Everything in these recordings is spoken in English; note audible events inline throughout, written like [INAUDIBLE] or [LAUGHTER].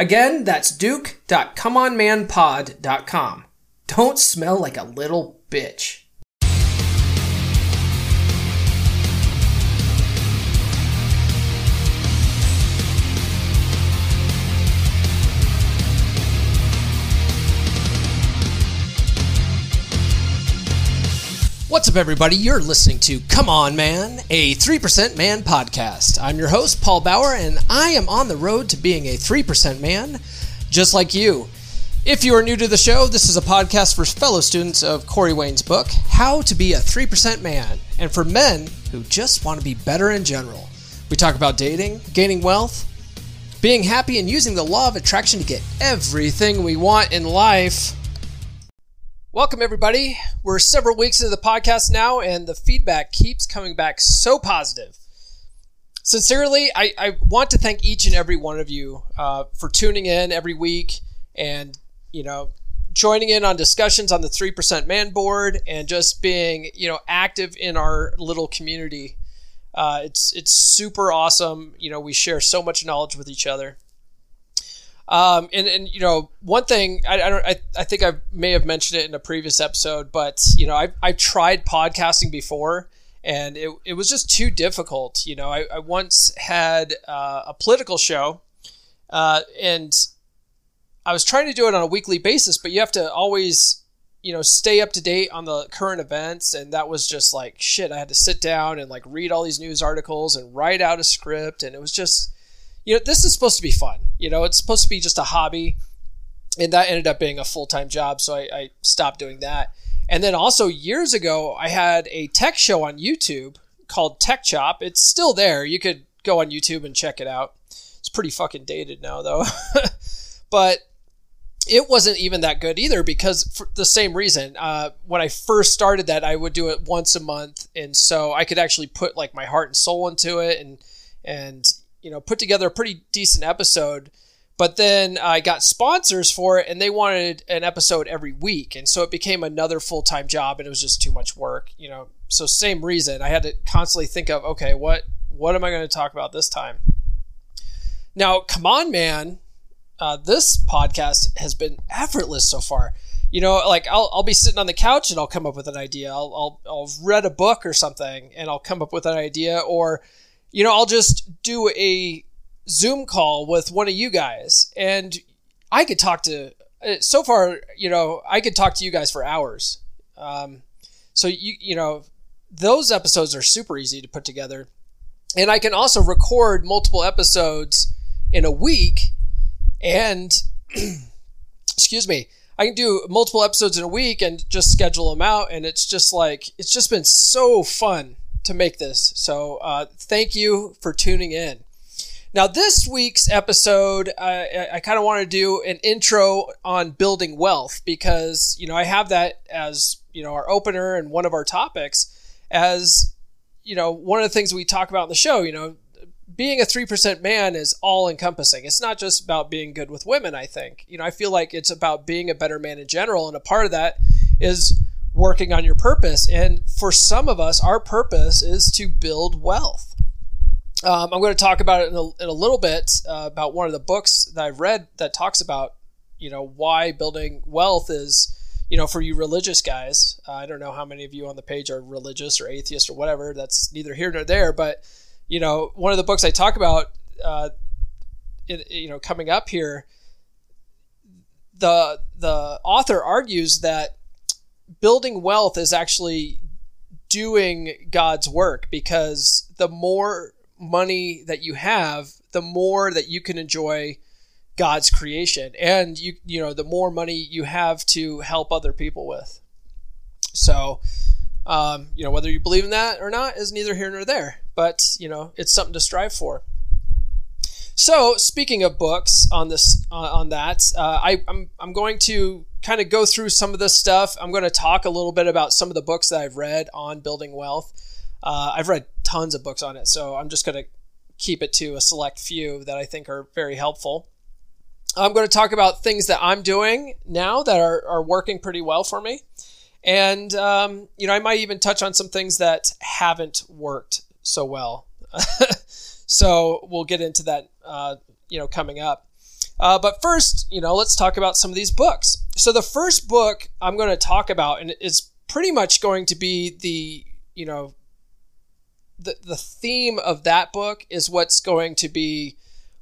Again, that's duke.comeonmanpod.com. Don't smell like a little bitch. What's up, everybody? You're listening to Come On Man, a 3% Man podcast. I'm your host, Paul Bauer, and I am on the road to being a 3% man, just like you. If you are new to the show, this is a podcast for fellow students of Corey Wayne's book, How to Be a 3% Man, and for men who just want to be better in general. We talk about dating, gaining wealth, being happy, and using the law of attraction to get everything we want in life. Welcome, everybody. We're several weeks into the podcast now, and the feedback keeps coming back so positive. Sincerely, I, I want to thank each and every one of you uh, for tuning in every week and, you know, joining in on discussions on the 3% man board and just being, you know, active in our little community. Uh, it's, it's super awesome. You know, we share so much knowledge with each other. Um, and, and, you know, one thing I, I don't, I, I think I may have mentioned it in a previous episode, but you know, I, I tried podcasting before and it, it was just too difficult. You know, I, I once had uh, a political show, uh, and I was trying to do it on a weekly basis, but you have to always, you know, stay up to date on the current events. And that was just like shit. I had to sit down and like read all these news articles and write out a script. And it was just, you know, this is supposed to be fun. You know, it's supposed to be just a hobby. And that ended up being a full time job. So I, I stopped doing that. And then also years ago, I had a tech show on YouTube called Tech Chop. It's still there. You could go on YouTube and check it out. It's pretty fucking dated now, though. [LAUGHS] but it wasn't even that good either because for the same reason. Uh, when I first started that, I would do it once a month, and so I could actually put like my heart and soul into it, and and you know, put together a pretty decent episode. But then I got sponsors for it and they wanted an episode every week. And so it became another full time job and it was just too much work, you know. So same reason. I had to constantly think of, okay, what what am I going to talk about this time? Now, come on, man. Uh, this podcast has been effortless so far. You know, like I'll, I'll be sitting on the couch and I'll come up with an idea. I'll, I'll, I'll read a book or something and I'll come up with an idea or you know, I'll just do a Zoom call with one of you guys and I could talk to, uh, so far, you know, I could talk to you guys for hours. Um, so, you, you know, those episodes are super easy to put together. And I can also record multiple episodes in a week and, [CLEARS THROAT] excuse me, I can do multiple episodes in a week and just schedule them out. And it's just like, it's just been so fun to make this. So uh, thank you for tuning in. Now, this week's episode, I, I kind of want to do an intro on building wealth because, you know, I have that as, you know, our opener and one of our topics as, you know, one of the things we talk about in the show, you know, being a 3% man is all encompassing. It's not just about being good with women, I think. You know, I feel like it's about being a better man in general. And a part of that is working on your purpose. And for some of us, our purpose is to build wealth. Um, I'm going to talk about it in a, in a little bit uh, about one of the books that I've read that talks about, you know, why building wealth is, you know, for you religious guys. Uh, I don't know how many of you on the page are religious or atheist or whatever. That's neither here nor there. But, you know, one of the books I talk about, uh, it, you know, coming up here, the the author argues that building wealth is actually doing God's work because the more money that you have, the more that you can enjoy God's creation and you you know the more money you have to help other people with. So, um, you know whether you believe in that or not is neither here nor there, but you know it's something to strive for. So, speaking of books on this uh, on that, uh, I, I'm I'm going to kind of go through some of this stuff. I'm going to talk a little bit about some of the books that I've read on building wealth. Uh, I've read tons of books on it, so I'm just going to keep it to a select few that I think are very helpful. I'm going to talk about things that I'm doing now that are, are working pretty well for me. And, um, you know, I might even touch on some things that haven't worked so well. [LAUGHS] so we'll get into that, uh, you know, coming up. Uh, but first, you know, let's talk about some of these books. So the first book I'm going to talk about, and it's pretty much going to be the, you know, the, the theme of that book is what's going to be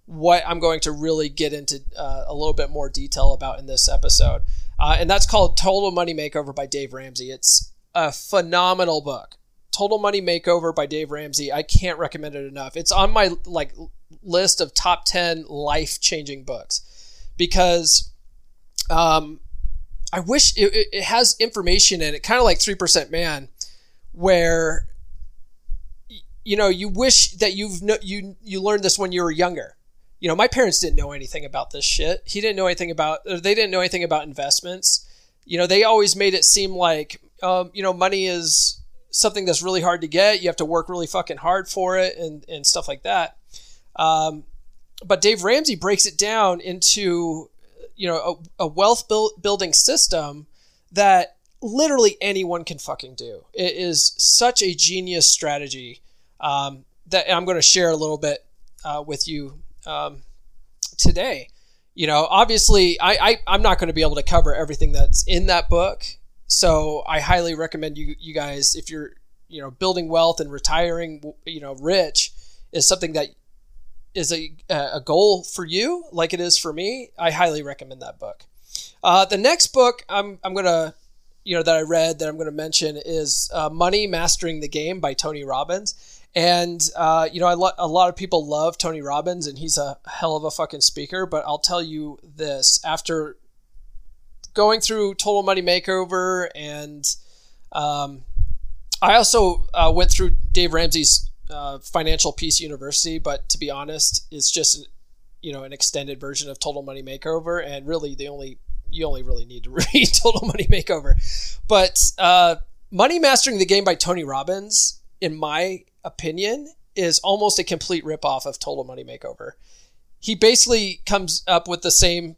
what I'm going to really get into uh, a little bit more detail about in this episode. Uh, and that's called Total Money Makeover by Dave Ramsey. It's a phenomenal book. Total Money Makeover by Dave Ramsey. I can't recommend it enough. It's on my like list of top 10 life-changing books because um, I wish it, it has information in it, kind of like 3% Man, where you know, you wish that you've no, you you learned this when you were younger. You know, my parents didn't know anything about this shit. He didn't know anything about. They didn't know anything about investments. You know, they always made it seem like, um, you know, money is something that's really hard to get. You have to work really fucking hard for it, and and stuff like that. Um, but Dave Ramsey breaks it down into, you know, a, a wealth build, building system that literally anyone can fucking do. It is such a genius strategy um, that I'm going to share a little bit uh, with you um, today. You know, obviously, I, I I'm not going to be able to cover everything that's in that book, so I highly recommend you you guys if you're you know building wealth and retiring you know rich is something that is a a goal for you like it is for me. I highly recommend that book. Uh, the next book I'm I'm gonna you know that I read that I'm going to mention is uh, Money Mastering the Game by Tony Robbins. And uh, you know, lo- a lot of people love Tony Robbins, and he's a hell of a fucking speaker. But I'll tell you this: after going through Total Money Makeover, and um, I also uh, went through Dave Ramsey's uh, Financial Peace University. But to be honest, it's just you know an extended version of Total Money Makeover, and really the only you only really need to [LAUGHS] read Total Money Makeover. But uh, Money Mastering the Game by Tony Robbins, in my opinion, is almost a complete ripoff of Total Money Makeover. He basically comes up with the same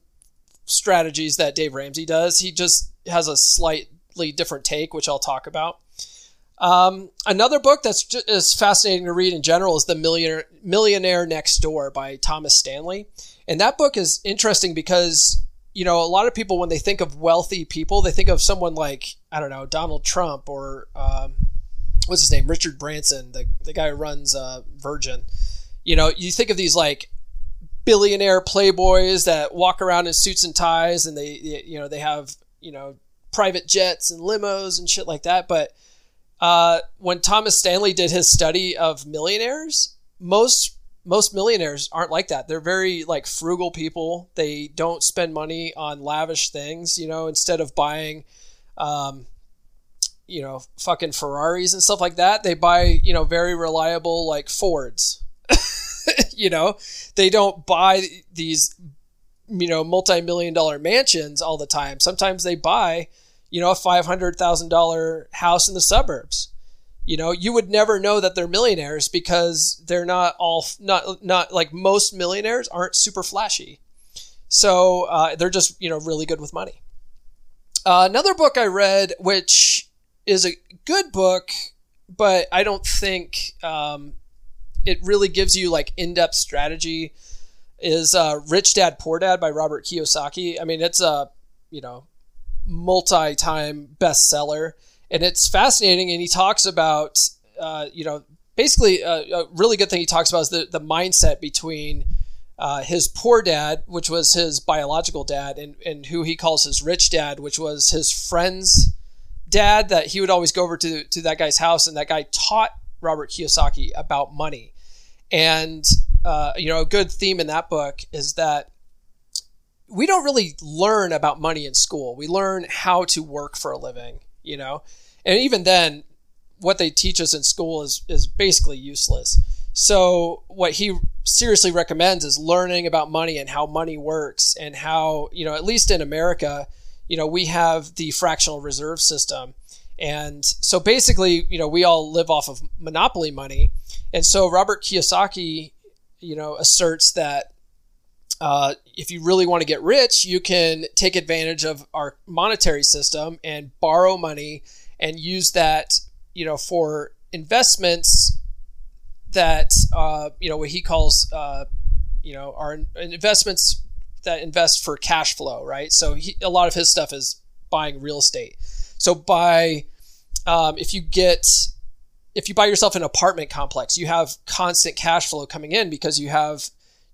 strategies that Dave Ramsey does. He just has a slightly different take, which I'll talk about. Um, another book that's just is fascinating to read in general is The Millionaire, Millionaire Next Door by Thomas Stanley. And that book is interesting because, you know, a lot of people, when they think of wealthy people, they think of someone like, I don't know, Donald Trump or um, what's his name, Richard Branson, the the guy who runs uh, Virgin. You know, you think of these like billionaire playboys that walk around in suits and ties, and they you know they have you know private jets and limos and shit like that. But uh, when Thomas Stanley did his study of millionaires, most most millionaires aren't like that. They're very like frugal people. They don't spend money on lavish things. You know, instead of buying um, you know, fucking Ferraris and stuff like that. They buy, you know, very reliable like Fords. [LAUGHS] you know, they don't buy these, you know, multi million dollar mansions all the time. Sometimes they buy, you know, a $500,000 house in the suburbs. You know, you would never know that they're millionaires because they're not all, not, not like most millionaires aren't super flashy. So uh, they're just, you know, really good with money. Uh, another book I read, which is a good book, but I don't think um, it really gives you like in-depth strategy, is uh, Rich Dad Poor Dad by Robert Kiyosaki. I mean, it's a you know multi-time bestseller, and it's fascinating. And he talks about uh, you know basically a, a, really good thing he talks about is the the mindset between uh, his poor dad, which was his biological dad, and, and who he calls his rich dad, which was his friend's dad, that he would always go over to, to that guy's house, and that guy taught Robert Kiyosaki about money. And, uh, you know, a good theme in that book is that we don't really learn about money in school. We learn how to work for a living, you know? And even then, what they teach us in school is, is basically useless. So what he seriously recommends is learning about money and how money works and how, you know, at least in America, you know, we have the fractional reserve system. And so basically, you know, we all live off of monopoly money. And so Robert Kiyosaki, you know, asserts that uh, if you really want to get rich, you can take advantage of our monetary system and borrow money and use that, you know, for investments that uh, you know what he calls uh, you know are investments that invest for cash flow, right? So he, a lot of his stuff is buying real estate. So by um, if you get if you buy yourself an apartment complex, you have constant cash flow coming in because you have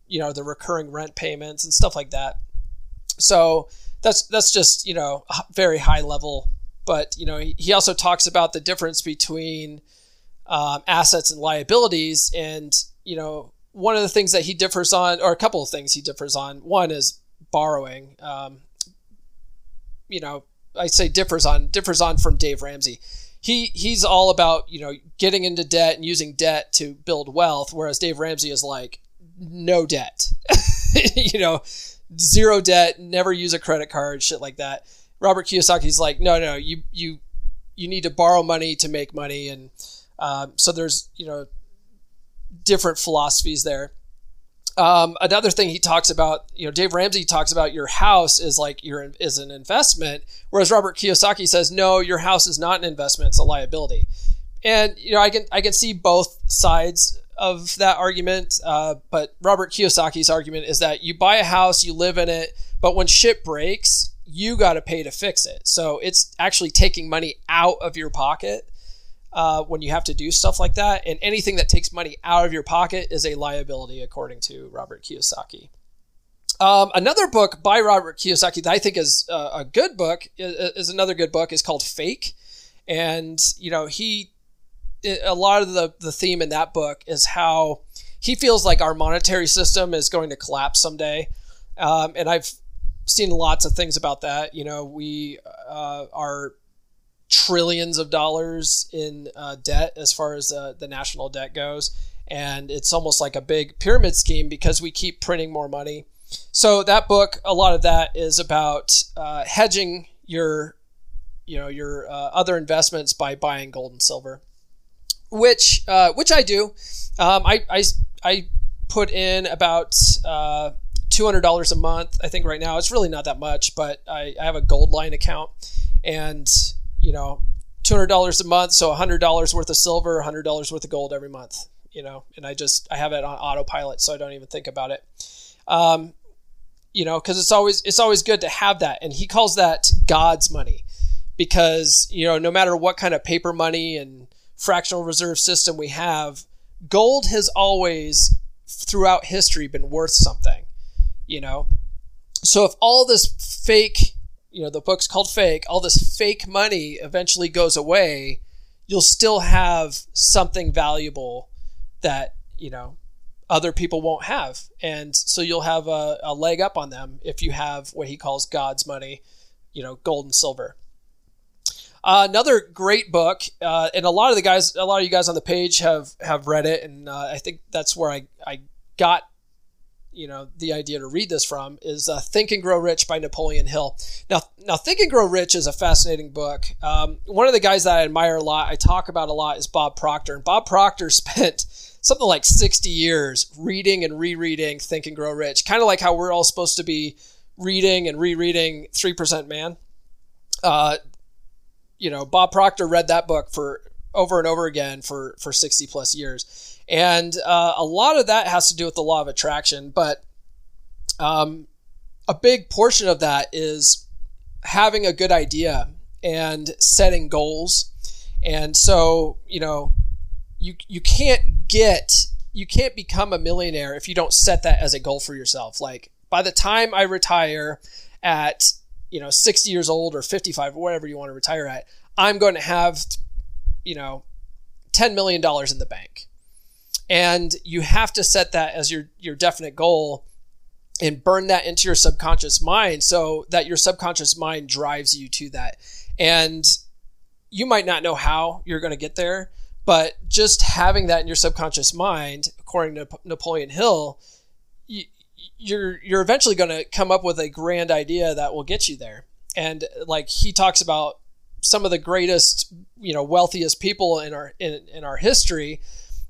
you know the recurring rent payments and stuff like that. So that's that's just you know very high level. But you know he, also talks about the difference between um, assets and liabilities. And, you know, one of the things that he differs on, or a couple of things he differs on, one is borrowing. Um, you know, I say differs on, differs on from Dave Ramsey. He, he's all about, you know, getting into debt and using debt to build wealth, whereas Dave Ramsey is like, no debt. [LAUGHS] you know, zero debt, never use a credit card, shit like that. Robert Kiyosaki's like, no, no, you you you need to borrow money to make money, and um, so there's you know different philosophies there. Um, another thing he talks about, you know, Dave Ramsey talks about your house is like your is an investment, whereas Robert Kiyosaki says no, your house is not an investment; it's a liability. And you know, I can I can see both sides of that argument, uh, but Robert Kiyosaki's argument is that you buy a house, you live in it, but when shit breaks, you got to pay to fix it. So it's actually taking money out of your pocket uh, when you have to do stuff like that. And anything that takes money out of your pocket is a liability, according to Robert Kiyosaki. Um, another book by Robert Kiyosaki that I think is uh, a good book is, is, another good book is called Fake, and you know he a lot of the the theme in that book is how he feels like our monetary system is going to collapse someday, um, and I've seen lots of things about that. You know, we uh, are trillions of dollars in uh, debt as far as uh, the national debt goes. And it's almost like a big pyramid scheme because we keep printing more money. So that book, a lot of that is about uh, hedging your, you know, your uh, other investments by buying gold and silver, which uh, which I do. Um, I, I I put in about uh, two hundred dollars a month. I think right now it's really not that much, but I, I have a gold line account, and you know, $200 a month. So $100 worth of silver, $100 worth of gold every month, you know, and I just, I have it on autopilot. So I don't even think about it. Um, you know, cause it's always, it's always good to have that. And he calls that God's money because, you know, no matter what kind of paper money and fractional reserve system we have, gold has always throughout history been worth something, you know? So if all this fake you know the book's called fake all this fake money eventually goes away you'll still have something valuable that you know other people won't have and so you'll have a, a leg up on them if you have what he calls god's money you know gold and silver uh, another great book uh, and a lot of the guys a lot of you guys on the page have have read it and uh, i think that's where i i got you know the idea to read this from is uh, Think and Grow Rich by Napoleon Hill. Now, now Think and Grow Rich is a fascinating book. Um, one of the guys that I admire a lot, I talk about a lot, is Bob Proctor. And Bob Proctor [LAUGHS] spent something like 60 years reading and rereading Think and Grow Rich, kind of like how we're all supposed to be reading and rereading 3% Man. uh, you know, Bob Proctor read that book for over and over again for for 60 plus years, and uh, a lot of that has to do with the law of attraction, but um, a big portion of that is having a good idea and setting goals. And so, you know, you you can't get you can't become a millionaire if you don't set that as a goal for yourself. Like by the time I retire at, you know, 60 years old or 55 or whatever you want to retire at, I'm going to have you know, 10 million dollars in the bank. And you have to set that as your your definite goal and burn that into your subconscious mind so that your subconscious mind drives you to that. And you might not know how you're going to get there, but just having that in your subconscious mind, according to Napoleon Hill, you're you're eventually going to come up with a grand idea that will get you there. And like he talks about some of the greatest, you know, wealthiest people in our in, in our history,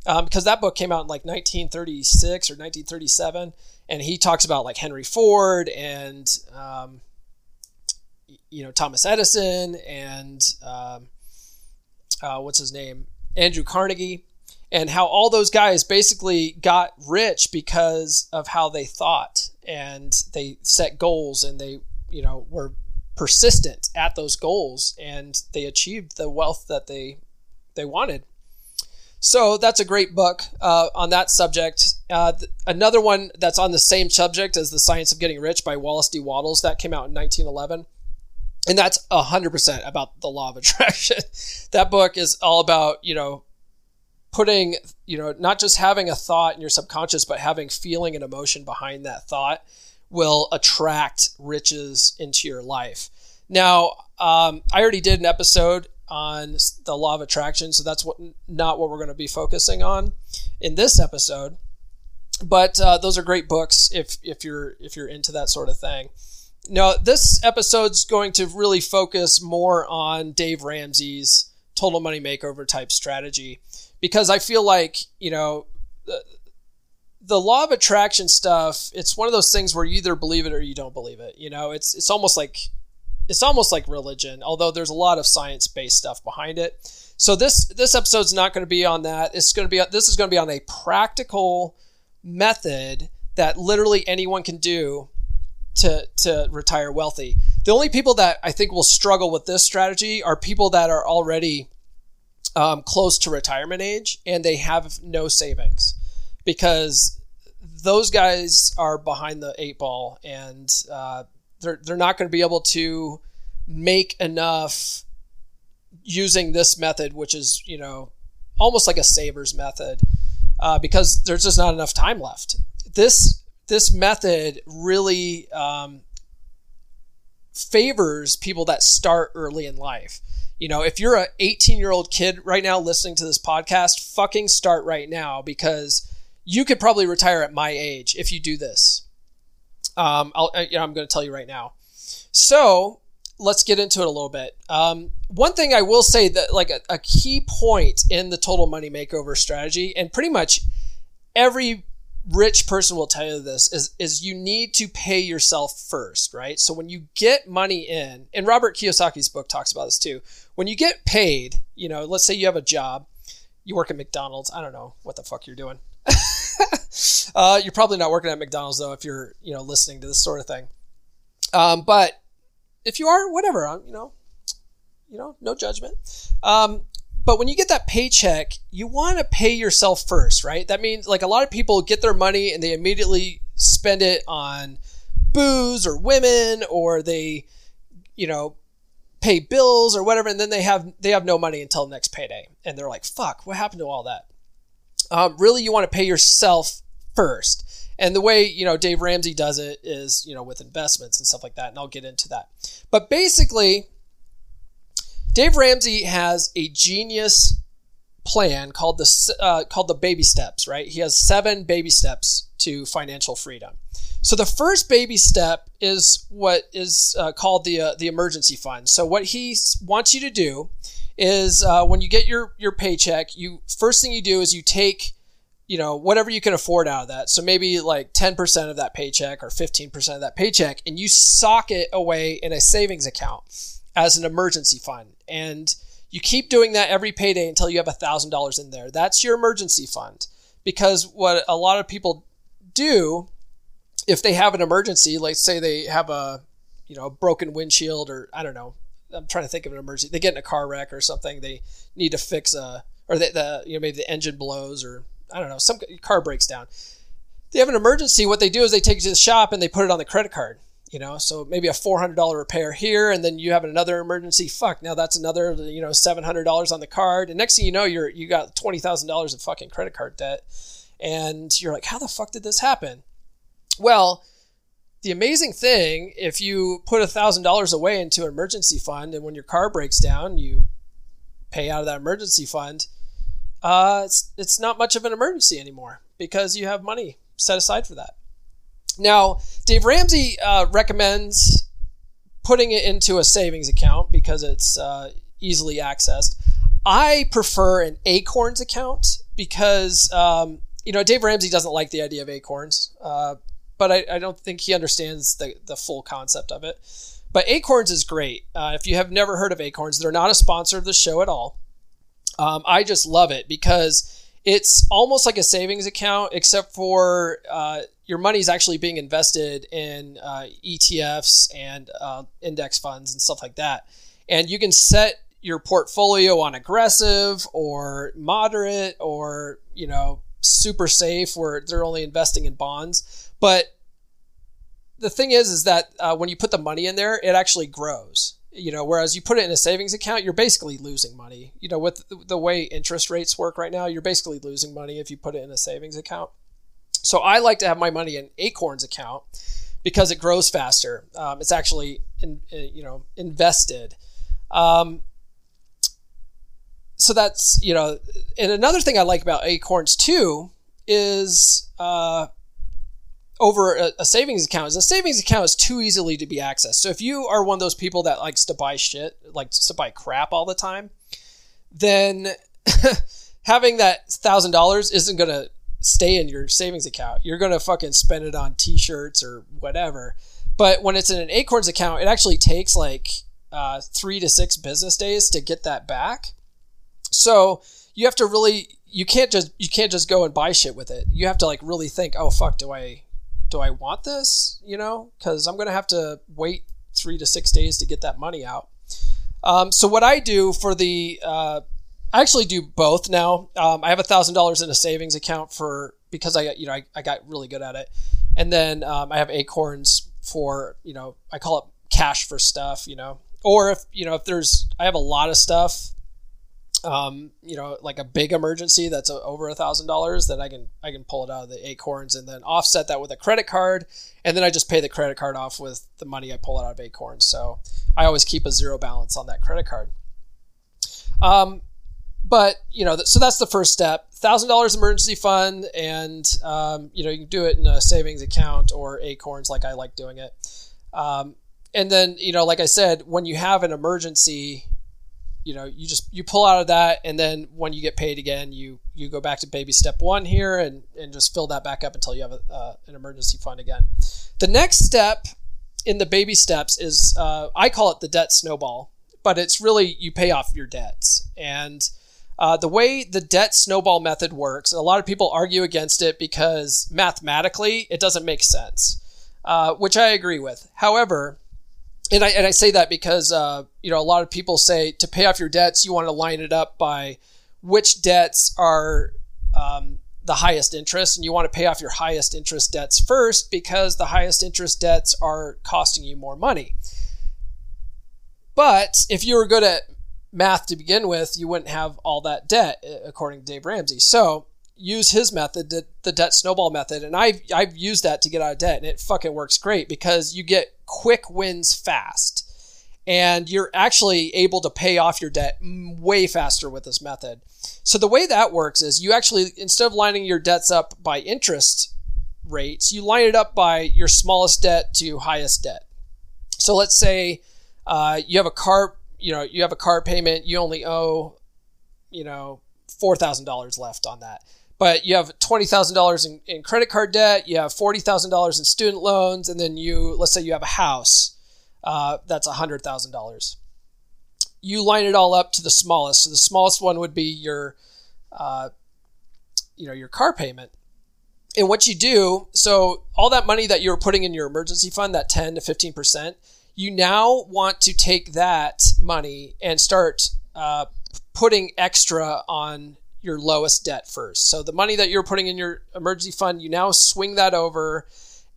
because um, that book came out in like 1936 or 1937 and he talks about like Henry Ford and um, you know Thomas Edison and um, uh, what's his name Andrew Carnegie and how all those guys basically got rich because of how they thought and they set goals and they you know were persistent at those goals and they achieved the wealth that they they wanted so that's a great book uh, on that subject. Uh, th- another one that's on the same subject as The Science of Getting Rich by Wallace D. Wattles that came out in 1911. And that's 100% about the law of attraction. [LAUGHS] that book is all about, you know, putting, you know, not just having a thought in your subconscious, but having feeling and emotion behind that thought will attract riches into your life. Now, um, I already did an episode on the law of attraction. So that's what not what we're going to be focusing on in this episode. But uh, those are great books if if you're if you're into that sort of thing. Now this episode's going to really focus more on Dave Ramsey's total money makeover type strategy because I feel like you know. The, the law of attraction stuff it's one of those things where you either believe it or you don't believe it you know it's it's almost like it's almost like religion, although there's a lot of science based stuff behind it. So this this episode's not going to be on that. It's going to be this is going to be on a practical method that literally anyone can do to to retire wealthy. The only people that I think will struggle with this strategy are people that are already um, close to retirement age and they have no savings because those guys are behind the eight ball and uh, they're they're not going to be able to make enough using this method, which is you know almost like a savers method, uh, because there's just not enough time left. This this method really um, favors people that start early in life. You know, if you're a 18 year old kid right now listening to this podcast, fucking start right now because you could probably retire at my age if you do this. Um, I'll, you know, I'm going to tell you right now. So let's get into it a little bit. Um, one thing I will say that like a, a key point in the total money makeover strategy, and pretty much every rich person will tell you this is is you need to pay yourself first, right? So when you get money in, and Robert Kiyosaki's book talks about this too. When you get paid, you know, let's say you have a job, you work at McDonald's. I don't know what the fuck you're doing. [LAUGHS] uh, you're probably not working at McDonald's though if you're you know listening to this sort of thing. Um, but if you are, whatever, um, you know, you know, no judgment. Um, but when you get that paycheck, you want to pay yourself first, right? That means like a lot of people get their money and they immediately spend it on booze or women or they, you know, pay bills or whatever, and then they have they have no money until next payday, and they're like, "Fuck, what happened to all that?" Um, really, you want to pay yourself first. And the way, you know, Dave Ramsey does it is, you know, with investments and stuff like that. And I'll get into that. But basically, Dave Ramsey has a genius plan called the uh, called the baby steps. Right? He has seven baby steps to financial freedom. So the first baby step is what is uh, called the uh, the emergency fund. So what he wants you to do is uh, when you get your your paycheck, you first thing you do is you take you know whatever you can afford out of that. So maybe like ten percent of that paycheck or fifteen percent of that paycheck, and you sock it away in a savings account. as an emergency fund. And you keep doing that every payday until you have $1,000 in there. That's your emergency fund. Because what a lot of people do if they have an emergency, like say they have a you know, a broken windshield or I don't know. I'm trying to think of an emergency. They get in a car wreck or something. They need to fix a, or they, the you know maybe the engine blows or I don't know some car breaks down. They have an emergency. What they do is they take it to the shop and they put it on the credit card. You know, so maybe a four hundred dollar repair here, and then you have another emergency. Fuck, now that's another you know seven hundred dollars on the card, and next thing you know, you're you got twenty thousand dollars of fucking credit card debt, and you're like, how the fuck did this happen? Well, the amazing thing, if you put a thousand dollars away into an emergency fund, and when your car breaks down, you pay out of that emergency fund, uh, it's it's not much of an emergency anymore because you have money set aside for that. Now, Dave Ramsey uh, recommends putting it into a savings account because it's uh, easily accessed. I prefer an Acorns account because um, you know Dave Ramsey doesn't like the idea of Acorns. Uh, but I, I don't think he understands the, the full concept of it. But Acorns is great. Uh, if you have never heard of Acorns, they're not a sponsor of the show at all. Um, I just love it because it's almost like a savings account, except for uh, your money is actually being invested in uh, ETFs and uh, index funds and stuff like that. And you can set your portfolio on aggressive or moderate or, you know, super safe where they're only investing in bonds but the thing is, is that uh, when you put the money in there, it actually grows. You know, whereas you put it in a savings account, you're basically losing money. You know, with the way interest rates work right now, you're basically losing money if you put it in a savings account. So I like to have my money in Acorns account because it grows faster. Um, it's actually, in, uh, you know, invested. Um, so that's you know, and another thing I like about Acorns too is uh, over a, a, savings account is a savings account is too easily to be accessed. So if you are one of those people that likes to buy shit, likes to buy crap all the time, then [LAUGHS] having that thousand dollars isn't gonna stay in your savings account. You're gonna fucking spend it on t-shirts or whatever. But when it's in an Acorns account, it actually takes like uh, three to six business days to get that back. So you have to really you can't just you can't just go and buy shit with it. You have to like really think, oh fuck, do I do I want this? You know, because I'm going to have to wait three to six days to get that money out. Um, so what I do for the, uh, I actually do both now. Um, I have a thousand dollars in a savings account for because I got you know I, I got really good at it, and then um, I have Acorns for you know I call it cash for stuff. You know, or if you know if there's I have a lot of stuff um, you know, like a big emergency that's a, over a thousand dollars, then I can I can pull it out of the Acorns and then offset that with a credit card, and then I just pay the credit card off with the money I pull out of Acorns. So I always keep a zero balance on that credit card. Um, but you know, so that's the first step: thousand dollars emergency fund, and um, you know you can do it in a savings account or Acorns, like I like doing it. Um, and then you know, like I said, when you have an emergency you know you just you pull out of that and then when you get paid again you you go back to baby step one here and and just fill that back up until you have a, uh, an emergency fund again. The next step in the baby steps is uh, i call it the debt snowball but it's really you pay off your debts. And uh, the way the debt snowball method works a lot of people argue against it because mathematically it doesn't make sense uh, which i agree with however and I and I say that because uh, you know a lot of people say to pay off your debts you want to line it up by which debts are um, the highest interest and you want to pay off your highest interest debts first because the highest interest debts are costing you more money. But if you were good at math to begin with, you wouldn't have all that debt, according to Dave Ramsey. So use his method, the, the debt snowball method, and I've I've used that to get out of debt, and it fucking works great because you get quick wins fast, and you're actually able to pay off your debt way faster with this method. So the way that works is you actually instead of lining your debts up by interest rates, you line it up by your smallest debt to highest debt. So let's say uh, you have a car, you know, you have a car payment, you only owe, you know, four thousand dollars left on that but you have $20,000 in, in credit card debt, you have $40,000 in student loans, and then you, let's say you have a house uh, that's $100,000. you line it all up to the smallest. So the smallest one would be your, uh, you know, your car payment. And what you do, so all that money that you're putting in your emergency fund, that 10 to 15%, you now want to take that money and start uh, putting extra on your lowest debt first. So the money that you're putting in your emergency fund, you now swing that over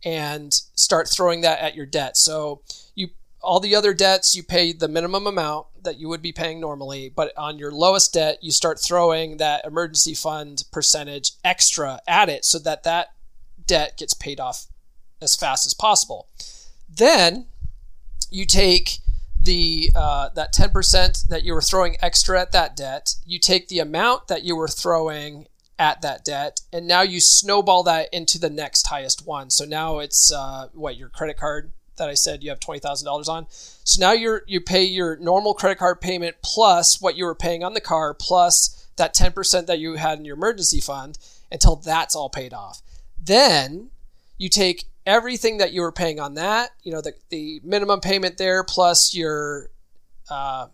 and start throwing that at your debt. So you all the other debts you pay the minimum amount that you would be paying normally, but on your lowest debt you start throwing that emergency fund percentage extra at it so that that debt gets paid off as fast as possible. Then you take the uh, that 10% that you were throwing extra at that debt, you take the amount that you were throwing at that debt, and now you snowball that into the next highest one. So now it's uh, what your credit card that I said you have twenty thousand dollars on. So now you're you pay your normal credit card payment plus what you were paying on the car plus that ten percent that you had in your emergency fund until that's all paid off. Then you take everything that you were paying on that, you know, the, the minimum payment there plus your uh,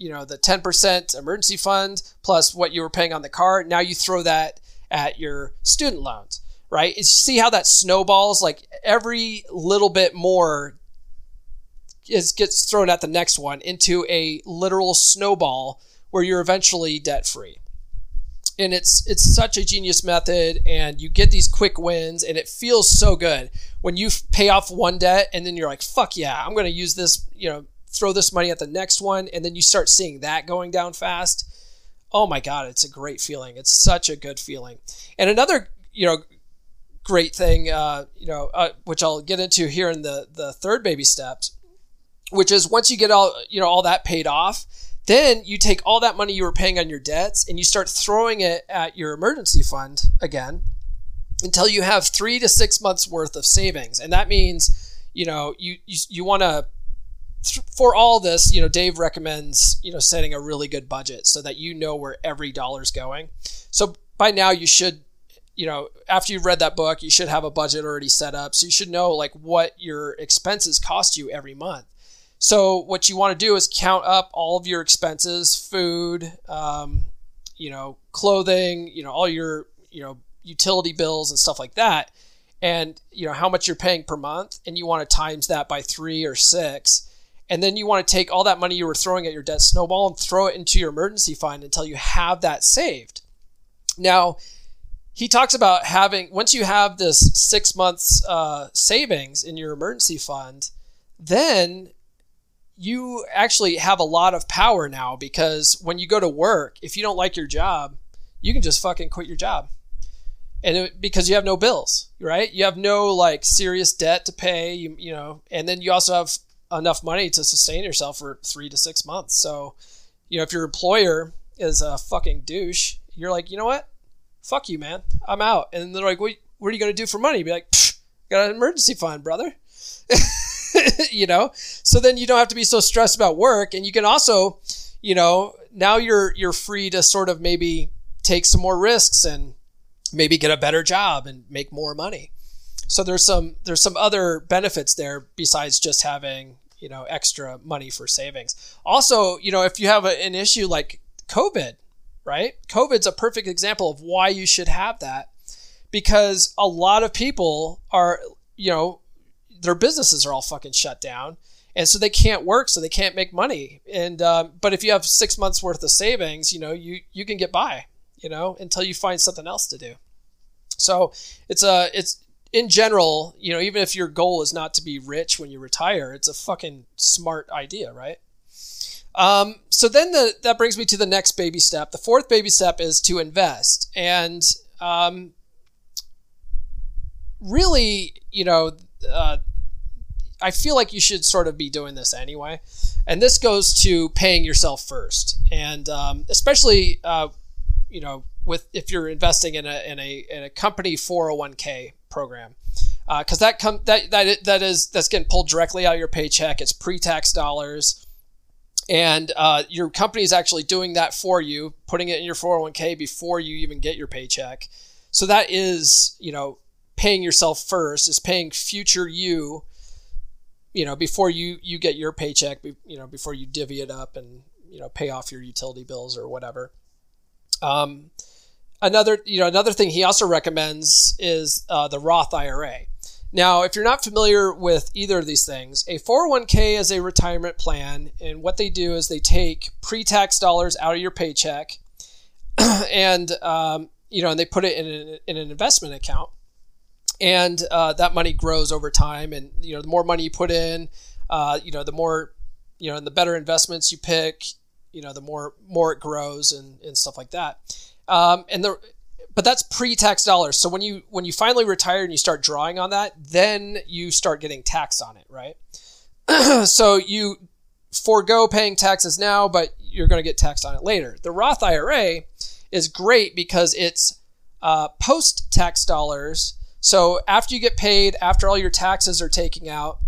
you know, the 10% emergency fund plus what you were paying on the car. Now you throw that at your student loans, right? It's, see how that snowballs? Like every little bit more is gets thrown at the next one into a literal snowball where you're eventually debt free. And it's it's such a genius method, and you get these quick wins, and it feels so good when you pay off one debt, and then you're like, "Fuck yeah, I'm going to use this," you know, throw this money at the next one, and then you start seeing that going down fast. Oh my God, it's a great feeling. It's such a good feeling. And another, you know, great thing, uh, you know, uh, which I'll get into here in the the third baby steps, which is once you get all, you know, all that paid off, then you take all that money you were paying on your debts and you start throwing it at your emergency fund again until you have three to six months worth of savings, and that means, you know, you you, you want to for all this, you know, Dave recommends, you know, setting a really good budget so that you know where every dollar's going. So by now you should, you know, after you've read that book, you should have a budget already set up. So you should know like what your expenses cost you every month. So what you want to do is count up all of your expenses, food, um, you know, clothing, you know, all your, you know, utility bills and stuff like that. And, you know, how much you're paying per month. And you want to times that by three or six and then you want to take all that money you were throwing at your debt snowball and throw it into your emergency fund until you have that saved. Now, he talks about having, once you have this six months uh, savings in your emergency fund, then you actually have a lot of power now because when you go to work, if you don't like your job, you can just fucking quit your job. And it, because you have no bills, right? You have no like serious debt to pay, you, you know, and then you also have enough money to sustain yourself for three to six months. So, you know, if your employer is a fucking douche, you're like, you know what? Fuck you, man. I'm out. And they're like, what, what are you going to do for money? Be like, got an emergency fund, brother. [LAUGHS] [LAUGHS] you know? So then you don't have to be so stressed about work. And you can also, you know, now you're, you're free to sort of maybe take some more risks and maybe get a better job and make more money. So there's some there's some other benefits there besides just having you know extra money for savings. Also, you know if you have a, an issue like COVID, right? COVID's a perfect example of why you should have that because a lot of people are you know their businesses are all fucking shut down and so they can't work so they can't make money and um, but if you have six months worth of savings you know you you can get by you know until you find something else to do so it's a it's in general, you know, even if your goal is not to be rich when you retire, it's a fucking smart idea, right? Um, so then the, that brings me to the next baby step. The fourth baby step is to invest. And um, really, you know, uh, I feel like you should sort of be doing this anyway. And this goes to paying yourself first. And um, especially, uh, you know, with if you're investing in a, in a, in a company 401k program because uh, that come that that that is that's getting pulled directly out of your paycheck. It's pre-tax dollars, and uh, your company is actually doing that for you, putting it in your 401k before you even get your paycheck. So that is you know paying yourself first is paying future you you know, before you you get your paycheck, you know, before you divvy it up and you know pay off your utility bills or whatever. Um, another you know another thing he also recommends is uh, the Roth IRA. Now, if you're not familiar with either of these things, a 401k is a retirement plan, and what they do is they take pre-tax dollars out of your paycheck, [CLEARS THROAT] and um, you know, and they put it in in an investment account, and uh, that money grows over time. And you know, the more money you put in, uh, you know, the more you know, and the better investments you pick, you know, the more more it grows and, and stuff like that. Um, and the but that's pre-tax dollars. So when you when you finally retire and you start drawing on that, then you start getting taxed on it, right? [CLEARS THROAT] so you forego paying taxes now, but you're going to get taxed on it later. The Roth IRA is great because it's uh, post-tax dollars. So after you get paid, after all your taxes are taken out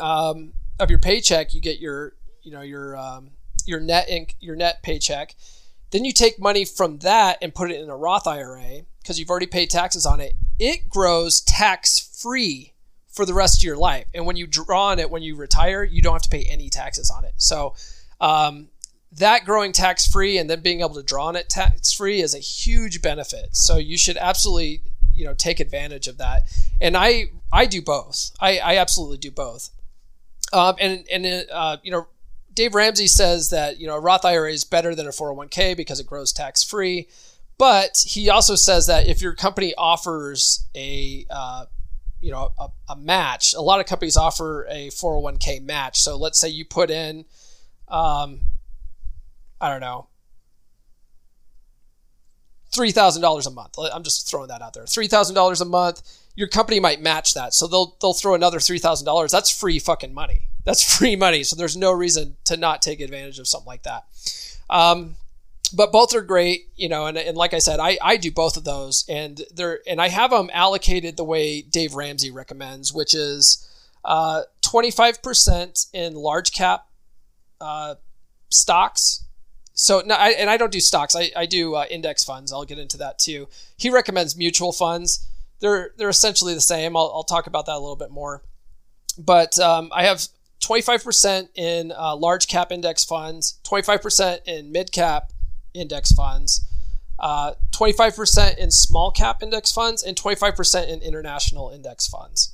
um, of your paycheck, you get your you know your um, your net inc- your net paycheck then you take money from that and put it in a Roth IRA because you've already paid taxes on it. It grows tax free for the rest of your life. And when you draw on it when you retire, you don't have to pay any taxes on it. So, um, that growing tax free and then being able to draw on it tax free is a huge benefit. So you should absolutely, you know, take advantage of that. And I, I do both. I, I absolutely do both. Um, and and uh, you know, Dave Ramsey says that you know a Roth IRA is better than a 401k because it grows tax free, but he also says that if your company offers a uh, you know a, a, match, a lot of companies offer a 401k match. So let's say you put in, um, I don't know, three thousand dollars a month. I'm just throwing that out there. Three thousand dollars a month. Your company might match that, so they'll they'll throw another three thousand dollars. That's free fucking money that's [LAUGHS] free money. So there's no reason to not take advantage of something like that. Um, but both are great, you know, and, and like I said, I, I do both of those and they're, and I have them allocated the way Dave Ramsey recommends, which is, uh, 25% in large cap, uh, stocks. So no, I, and I don't do stocks. I, I do uh, index funds. I'll get into that too. He recommends mutual funds. They're, they're essentially the same. I'll, I'll talk about that a little bit more but um, I have 25% in uh, large cap index funds, 25% in mid cap index funds, uh, 25% in small cap index funds, and 25% in international index funds.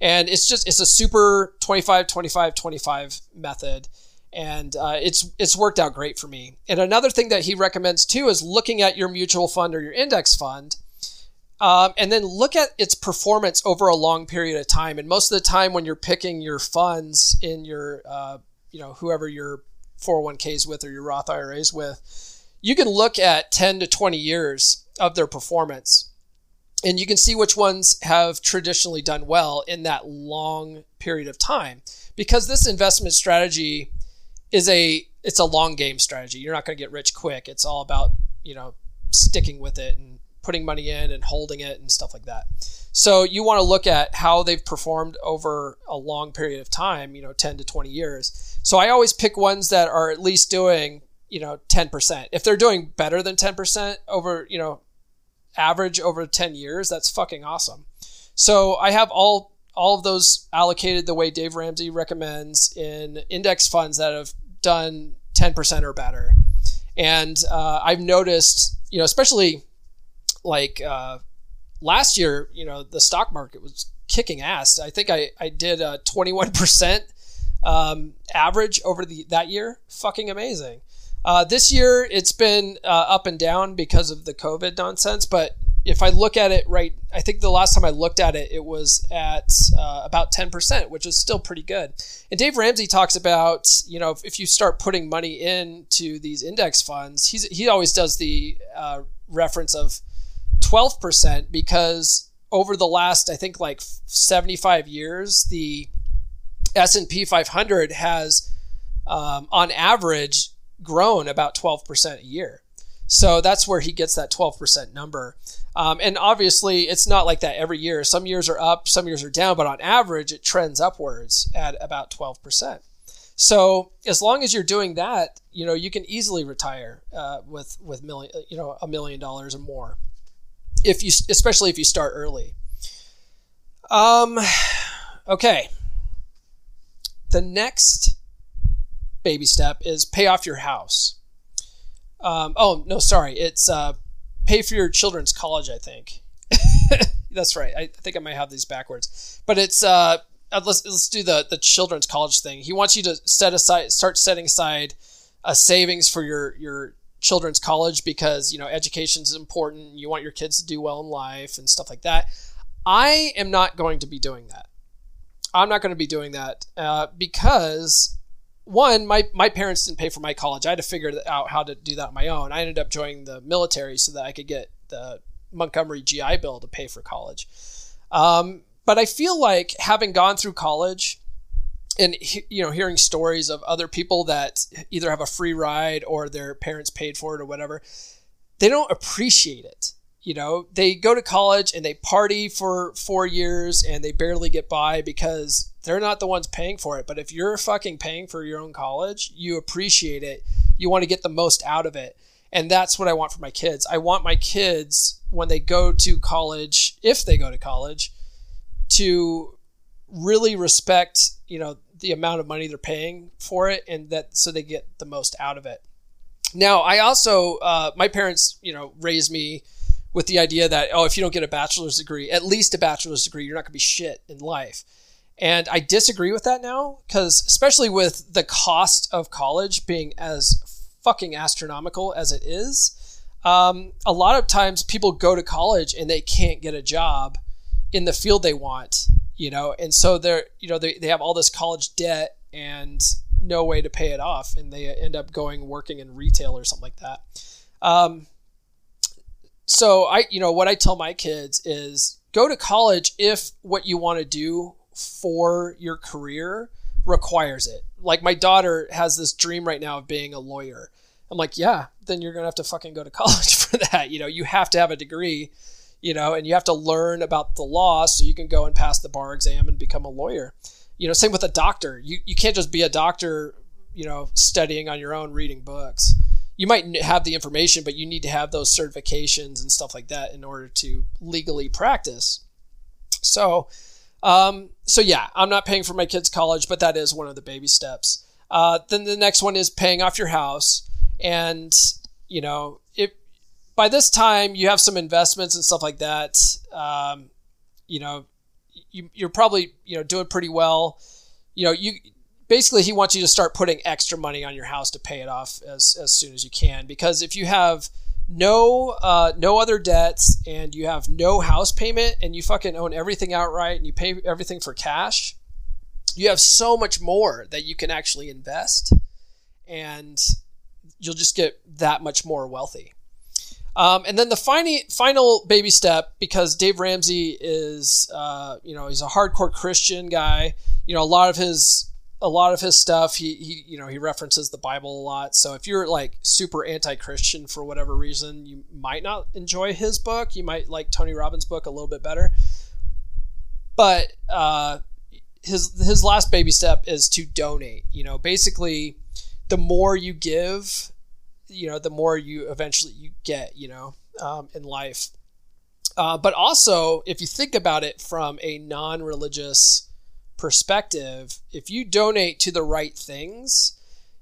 And it's just, it's a super 25, 25, 25 method. And uh, it's it's worked out great for me. And another thing that he recommends too is looking at your mutual fund or your index fund um, and then look at its performance over a long period of time. And most of the time, when you're picking your funds in your, uh, you know, whoever your 401ks with or your Roth IRAs with, you can look at 10 to 20 years of their performance. And you can see which ones have traditionally done well in that long period of time. Because this investment strategy is a it's a long game strategy. You're not going to get rich quick. It's all about, you know, sticking with it and putting money in and holding it and stuff like that. So you want to look at how they've performed over a long period of time, you know, 10 to 20 years. So I always pick ones that are at least doing, you know, 10%. If they're doing better than 10% over, you know, average over 10 years, that's fucking awesome. So I have all all of those allocated the way Dave Ramsey recommends in index funds that have done 10% or better. And uh, I've noticed, you know, especially like uh, last year, you know, the stock market was kicking ass. I think I, I did a 21% um, average over the that year. Fucking amazing. Uh, this year, it's been uh, up and down because of the COVID nonsense. But if I look at it right, I think the last time I looked at it, it was at uh, about 10%, which is still pretty good. And Dave Ramsey talks about, you know, if, if you start putting money into these index funds, he's, he always does the uh, reference of 12% because over the last I think like 75 years the S&P 500 has um, on average grown about 12% a year. So that's where he gets that 12% number. Um, and obviously, it's not like that every year. Some years are up, some years are down, but on average, it trends upwards at about 12%. So as long as you're doing that, you know, you can easily retire uh, with with million, you know, a million dollars or more if you especially if you start early. Um, okay. the next baby step is pay off your house. Um, oh no, sorry, it's uh, pay for your children's college. I think [LAUGHS] that's right. I think I might have these backwards, but it's uh, uh, let's let's do the the children's college thing. He wants you to set aside, start setting aside a savings for your your children's college because you know education is important. You want your kids to do well in life and stuff like that. I am not going to be doing that. I'm not going to be doing that uh, because one, my my parents didn't pay for my college. I had to figure out how to do that on my own. I ended up joining the military so that I could get the Montgomery GI Bill to pay for college. Um, but I feel like having gone through college and you know hearing stories of other people that either have a free ride or their parents paid for it or whatever, they don't appreciate it. You know, they go to college and they party for four years and they barely get by because they're not the ones paying for it. But if you're fucking paying for your own college, you appreciate it. You want to get the most out of it. And that's what I want for my kids. I want my kids, when they go to college, if they go to college, to really respect, you know, the amount of money they're paying for it and that so they get the most out of it. Now, I also, uh, my parents, you know, raised me with the idea that, oh, if you don't get a bachelor's degree, at least a bachelor's degree, you're not going to be shit in life. And I disagree with that now because, especially with the cost of college being as fucking astronomical as it is, um, a lot of times people go to college and they can't get a job in the field they want, you know, and so they're, you know, they, they have all this college debt and no way to pay it off. And they end up going working in retail or something like that. Um, so I, you know, what I tell my kids is go to college if what you want to do for your career requires it. Like my daughter has this dream right now of being a lawyer. I'm like, yeah, then you're going to have to fucking go to [LAUGHS] college for that. You know, you have to have a degree, you know, and you have to learn about the law so you can go and pass the bar exam and become a lawyer. You know, same with a doctor. You, you can't just be a doctor, you know, studying on your own, reading books you might have the information, but you need to have those certifications and stuff like that in order to legally practice. So, um, so yeah, I'm not paying for my kids' college, but that is one of the baby steps. Uh, then the next one is paying off your house, and you know, if by this time you have some investments and stuff like that, um, you know, you, you're probably you know doing pretty well. You know, you basically he wants you to start putting extra money on your house to pay it off as, as soon as you can. Because if you have no uh, no other debts and you have no house payment and you fucking own everything outright and you pay everything for cash you have so much more that you can actually invest and you'll just get that much more wealthy. Um, and then the final final baby step because dave ramsey is uh, you know he's a hardcore christian guy you know a lot of his a lot of his stuff. He, he you know he references the bible a lot. So if you're like super anti-christian for whatever reason you might not enjoy his book. You might like tony robbins book a little bit better. But uh, his his last baby step is to donate. You know basically the more you give you know the more you eventually you get you know um, in life. Uh, but also if you think about it from a non-religious perspective, if you donate to the right things,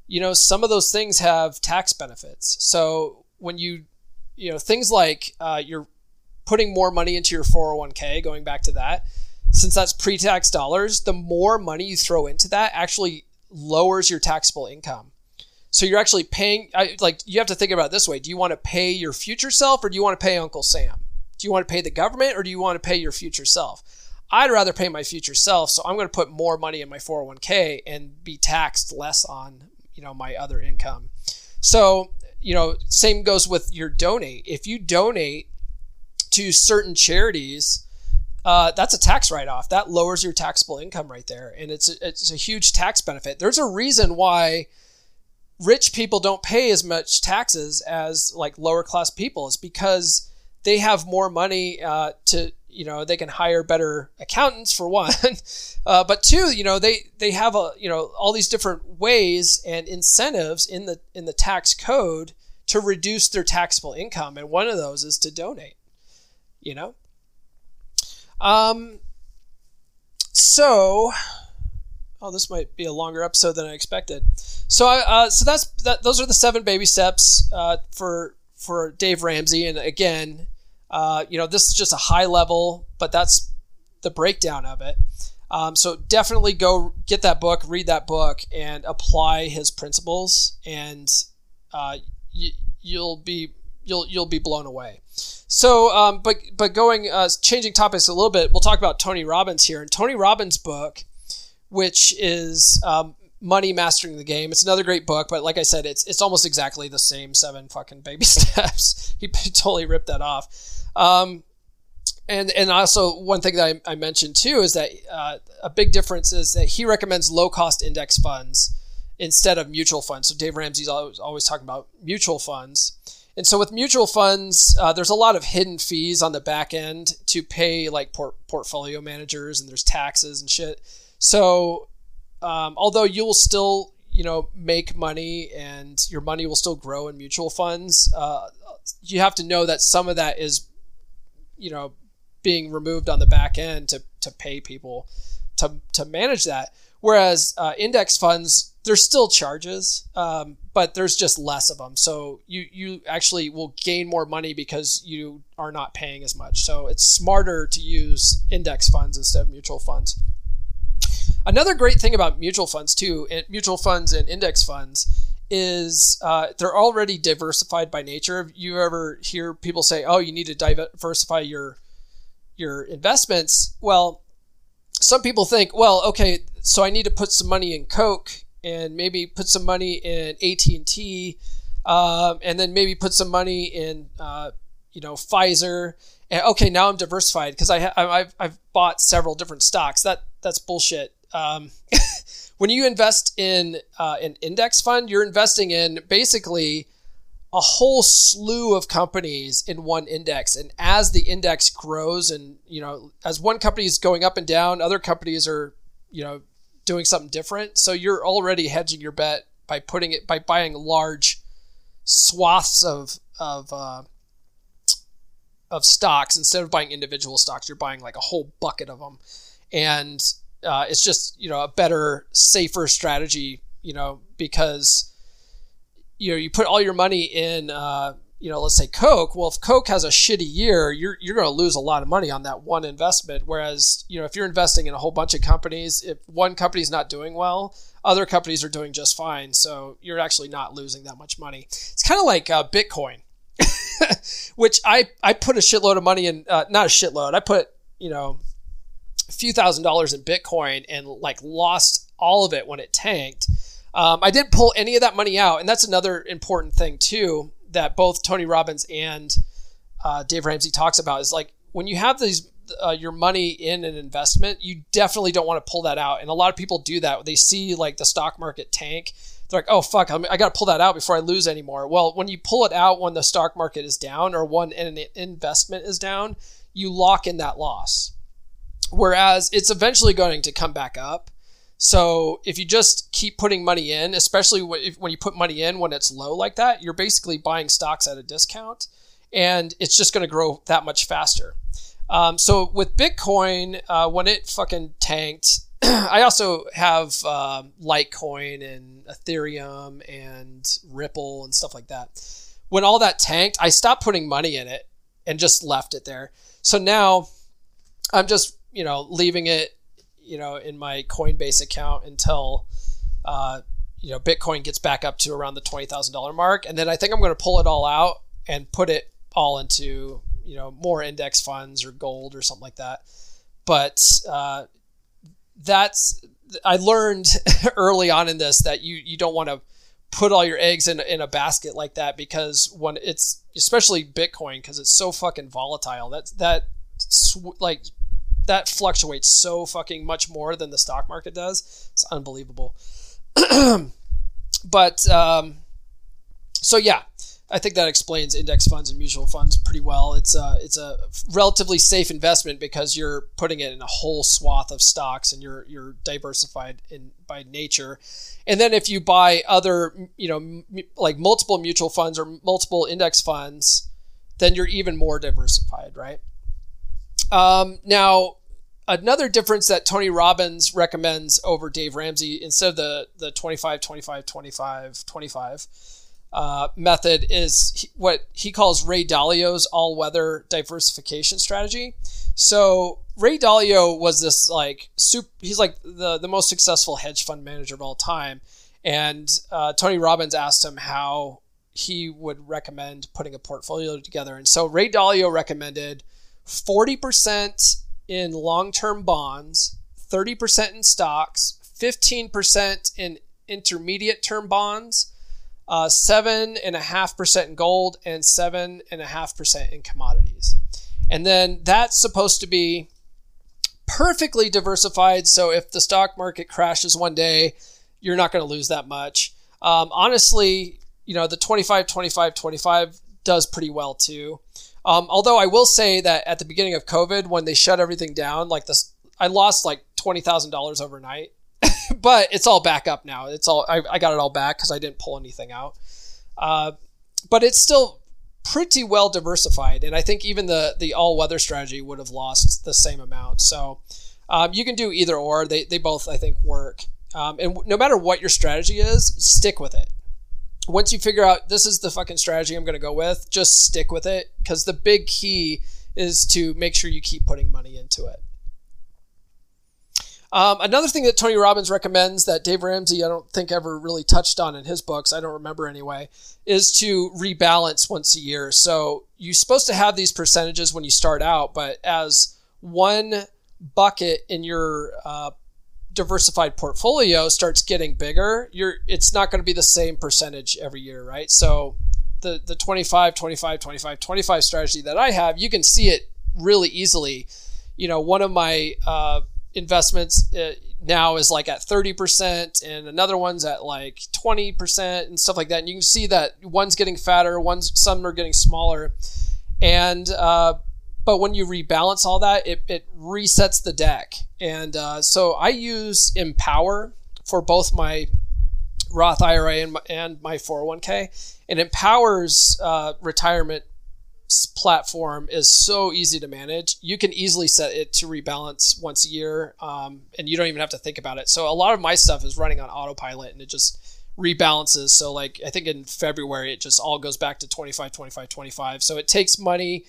you know, some of those things have tax benefits. So when you, you know, things like uh, you're putting more money into your 401k, going back to that, since that's pre tax dollars, the more money you throw into that actually lowers your taxable income. So you're actually paying, like, you have to think about it this way. Do you want to pay your future self or do you want to pay Uncle Sam? Do you want to pay the government or do you want to pay your future self? I'd rather pay my future self, so I'm going to put more money in my 401k and be taxed less on, you know, my other income. So, you know, same goes with your donate. If you donate to certain charities, uh, that's a tax write-off. That lowers your taxable income right there, and it's a, it's a huge tax benefit. There's a reason why rich people don't pay as much taxes as like lower class people. Is because they have more money uh, to you know they can hire better accountants for one [LAUGHS] uh, but two you know they they have a you know all these different ways and incentives in the in the tax code to reduce their taxable income and one of those is to donate you know um so oh, this might be a longer episode than I expected. So, uh, so that's that. Those are the seven baby steps uh, for for Dave Ramsey. And again, uh, you know, this is just a high level, but that's the breakdown of it. Um, so definitely go get that book, read that book, and apply his principles, and uh, y- you'll be you'll you'll be blown away. So, um, but but going uh, changing topics a little bit, we'll talk about Tony Robbins here. And Tony Robbins' book, which is um, Money Mastering the Game, it's another great book. But like I said, it's it's almost exactly the same seven fucking baby [LAUGHS] steps. he totally ripped that off. Um, and and also one thing that I, I mentioned too is that uh, a big difference is that he recommends low cost index funds instead of mutual funds. So Dave Ramsey's always, always talking about mutual funds. And so with mutual funds, uh, there's a lot of hidden fees on the back end to pay like port- portfolio managers, and there's taxes and shit. So um, although you'll still you know make money and your money will still grow in mutual funds, uh, you have to know that some of that is you know being removed on the back end to, to pay people to, to manage that. Whereas uh, index funds, there's still charges, um, but there's just less of them. So you, you actually will gain more money because you are not paying as much. So it's smarter to use index funds instead of mutual funds. Another great thing about mutual funds too, and mutual funds and index funds, is uh, they're already diversified by nature. You ever hear people say, "Oh, you need to diversify your your investments, well, some people think, well, okay, so I need to put some money in Coke and maybe put some money in AT and T, um, and then maybe put some money in, uh, you know, Pfizer. And okay, now I'm diversified because I ha- I've I've bought several different stocks. That that's bullshit. Um, [LAUGHS] when you invest in uh, an index fund, you're investing in basically a whole slew of companies in one index. And as the index grows and you know as one company is going up and down other companies are you know doing something different. So you're already hedging your bet by putting it by buying large swaths of of uh, of stocks instead of buying individual stocks. You're buying like a whole bucket of them and uh, it's just you know a better safer strategy you know because you know you put all your money in uh, you know let's say coke. Well if coke has a shitty year you're, you're going to lose a lot of money on that one investment. Whereas you know if you're investing in a whole bunch of companies if one company's not doing well other companies are doing just fine. So you're actually not losing that much money. It's kind of like uh, bitcoin [LAUGHS] which i i put a shitload of money in uh, not a shitload. I put you know a few thousand dollars in bitcoin and like lost all of it when it tanked um, I didn't pull any of that money out, and that's another important thing too that both Tony Robbins and uh, Dave Ramsey talks about is like when you have these uh, your money in an investment, you definitely don't want to pull that out. And a lot of people do that. They see like the stock market tank. They're like, oh, fuck, I got to pull that out before I lose anymore. Well, when you pull it out when the stock market is down or when an investment is down, you lock in that loss. Whereas it's eventually going to come back up. So if you just keep putting money in, especially when you put money in when it's low like that, you're basically buying stocks at a discount, and it's just going to grow that much faster. Um, so with Bitcoin, uh, when it fucking tanked, [CLEARS THROAT] I also have uh, Litecoin and Ethereum and Ripple and stuff like that. When all that tanked, I stopped putting money in it and just left it there. So now I'm just you know leaving it you know, in my Coinbase account until, uh, you know, Bitcoin gets back up to around the twenty thousand dollar mark, and then I think I'm going to pull it all out and put it all into you know more index funds or gold or something like that. But uh, that's I learned [LAUGHS] early on in this that you you don't want to put all your eggs in in a basket like that because when it's especially Bitcoin because it's so fucking volatile. That's that like that fluctuates so fucking much more than the stock market does. It's unbelievable. [CLEARS THROAT] but um, so yeah, I think that explains index funds and mutual funds pretty well. It's a it's a relatively safe investment because you're putting it in a whole swath of stocks and you're you're diversified in by nature. And then if you buy other you know like multiple mutual funds or multiple index funds, then you're even more diversified, right? Um, now another difference that Tony Robbins recommends over Dave Ramsey instead of the the 25 25 25 25 uh, method is what he calls Ray Dalio's all weather diversification strategy. So Ray Dalio was this like super, he's like the the most successful hedge fund manager of all time, and uh, Tony Robbins asked him how he would recommend putting a portfolio together, and so Ray Dalio recommended forty percent in long term bonds, thirty percent in stocks, fifteen percent in intermediate term bonds uh, seven and a half percent in gold and seven and a half percent in commodities. And then that's supposed to be perfectly diversified. So if the stock market crashes one day, you're not going to lose that much. Um, honestly, you know, the 25, 25, 25 does pretty well too. Um, although I will say that at the beginning of COVID, when they shut everything down, like this, I lost like $20,000 overnight [LAUGHS] but it's all back up now. It's all I, I got it all back because I didn't pull anything out. Uh, but it's still pretty well diversified, and I think even the the all weather strategy would have lost the same amount. So um, you can do either or. They they both I think work. Um, and no matter what your strategy is, stick with it. Once you figure out this is the fucking strategy I'm going to go with, just stick with it because the big key is to make sure you keep putting money into it. Um, another thing that Tony Robbins recommends that Dave Ramsey, I don't think ever really touched on in his books, I don't remember anyway, is to rebalance once a year. So you're supposed to have these percentages when you start out, but as one bucket in your uh, diversified portfolio starts getting bigger, you're it's not going to be the same percentage every year, right? So the the 25 25 25 25 strategy that I have, you can see it really easily. You know, one of my uh, investments uh, now is like at 30% and another one's at like 20% and stuff like that and you can see that one's getting fatter one's some are getting smaller and uh, but when you rebalance all that it, it resets the deck and uh, so i use empower for both my roth ira and my, and my 401k and empower's uh, retirement platform is so easy to manage. You can easily set it to rebalance once a year, um, and you don't even have to think about it. So a lot of my stuff is running on autopilot, and it just rebalances. So like I think in February, it just all goes back to 25, 25, 25. So it takes money,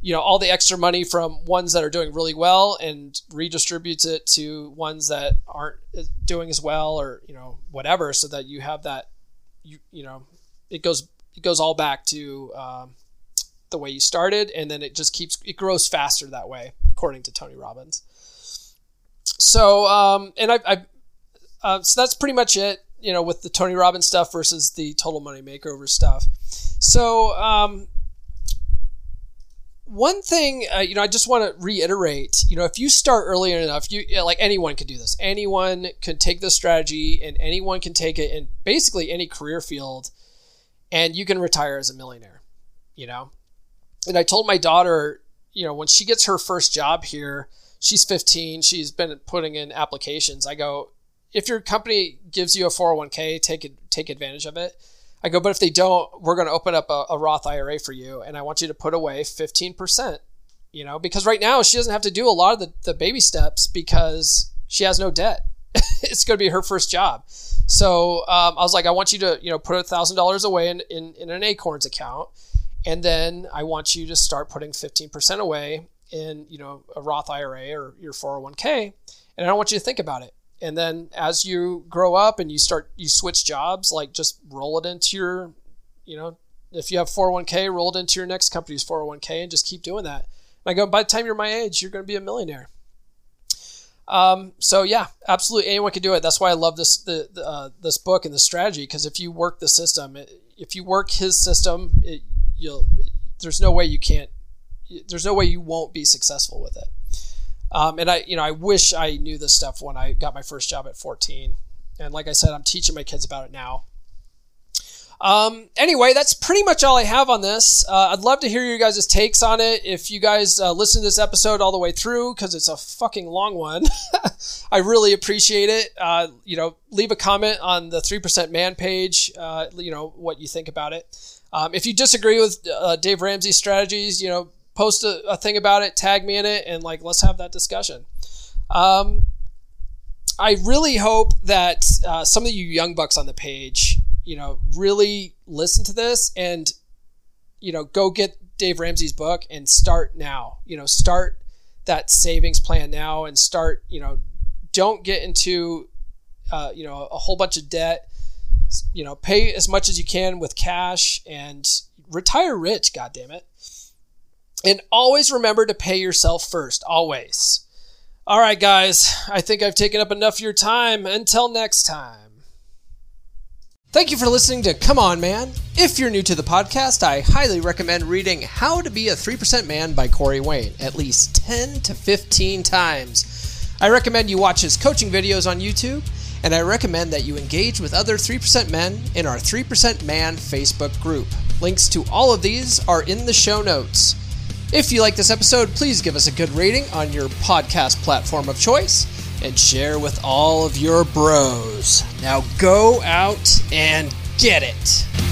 you know, all the extra money from ones that are doing really well and redistributes it to ones that aren't doing as well, or you know, whatever, so that you have that, you you know, it goes it goes all back to um, the way you started, and then it just keeps it grows faster that way, according to Tony Robbins. So, um, and I, I uh, so that's pretty much it. You know, with the Tony Robbins stuff versus the Total Money Makeover stuff. So, um, one thing, uh, you know, I just want to reiterate, you know, if you start early enough, you like anyone can do this. Anyone can take this strategy and anyone can take it in basically any career field and you can retire as a millionaire, you know? And I told my daughter, you know, when she gets her first job here, she's 15, she's been putting in applications. I go, if your company gives you a 401k, take take advantage of it. I go, but if they don't, we're going to open up a, a Roth IRA for you, and I want you to put away 15%. You know, because right now she doesn't have to do a lot of the, the baby steps because she has no debt. [LAUGHS] it's going to be her first job. So um, I was like, I want you to, you know, put a thousand dollars away in, in, in an Acorns account and then I want you to start putting 15% away in, you know, a Roth IRA or your 401k. And I don't want you to think about it. And then as you grow up and you start, you switch jobs, like just roll it into your, you know, if you have 401k, roll it into your next company's 401k and just keep doing that. And I go, by the time you're my age, you're going to be a millionaire. Um, so yeah, absolutely, anyone can do it. That's why I love this the, uh, this book and the strategy because if you work the system, if you work his system, it, you'll there's no way you can't there's no way you won't be successful with it. Um, and I, you know, I wish I knew this stuff when I got my first job at 14. And like I said, I'm teaching my kids about it now. Um, anyway, that's pretty much all I have on this. Uh, I'd love to hear your guys' takes on it. If you guys uh, listen to this episode all the way through, because it's a fucking long one, [LAUGHS] I really appreciate it. Uh, you know, leave a comment on the 3% man page, uh, you know, what you think about it. Um, if you disagree with uh, Dave Ramsey's strategies, you know, post a, a thing about it, tag me in it, and like let's have that discussion. Um, I really hope that uh, some of you young bucks on the page, you know, really listen to this and you know go get Dave Ramsey's book and start now. You know, start that savings plan now and start. You know, don't get into uh, you know a whole bunch of debt. You know, pay as much as you can with cash and retire rich. God damn it! And always remember to pay yourself first. Always. All right, guys. I think I've taken up enough of your time. Until next time. Thank you for listening to Come On Man. If you're new to the podcast, I highly recommend reading How to Be a 3% Man by Corey Wayne at least 10 to 15 times. I recommend you watch his coaching videos on YouTube, and I recommend that you engage with other 3% men in our 3% Man Facebook group. Links to all of these are in the show notes. If you like this episode, please give us a good rating on your podcast platform of choice and share with all of your bros. Now go out and get it.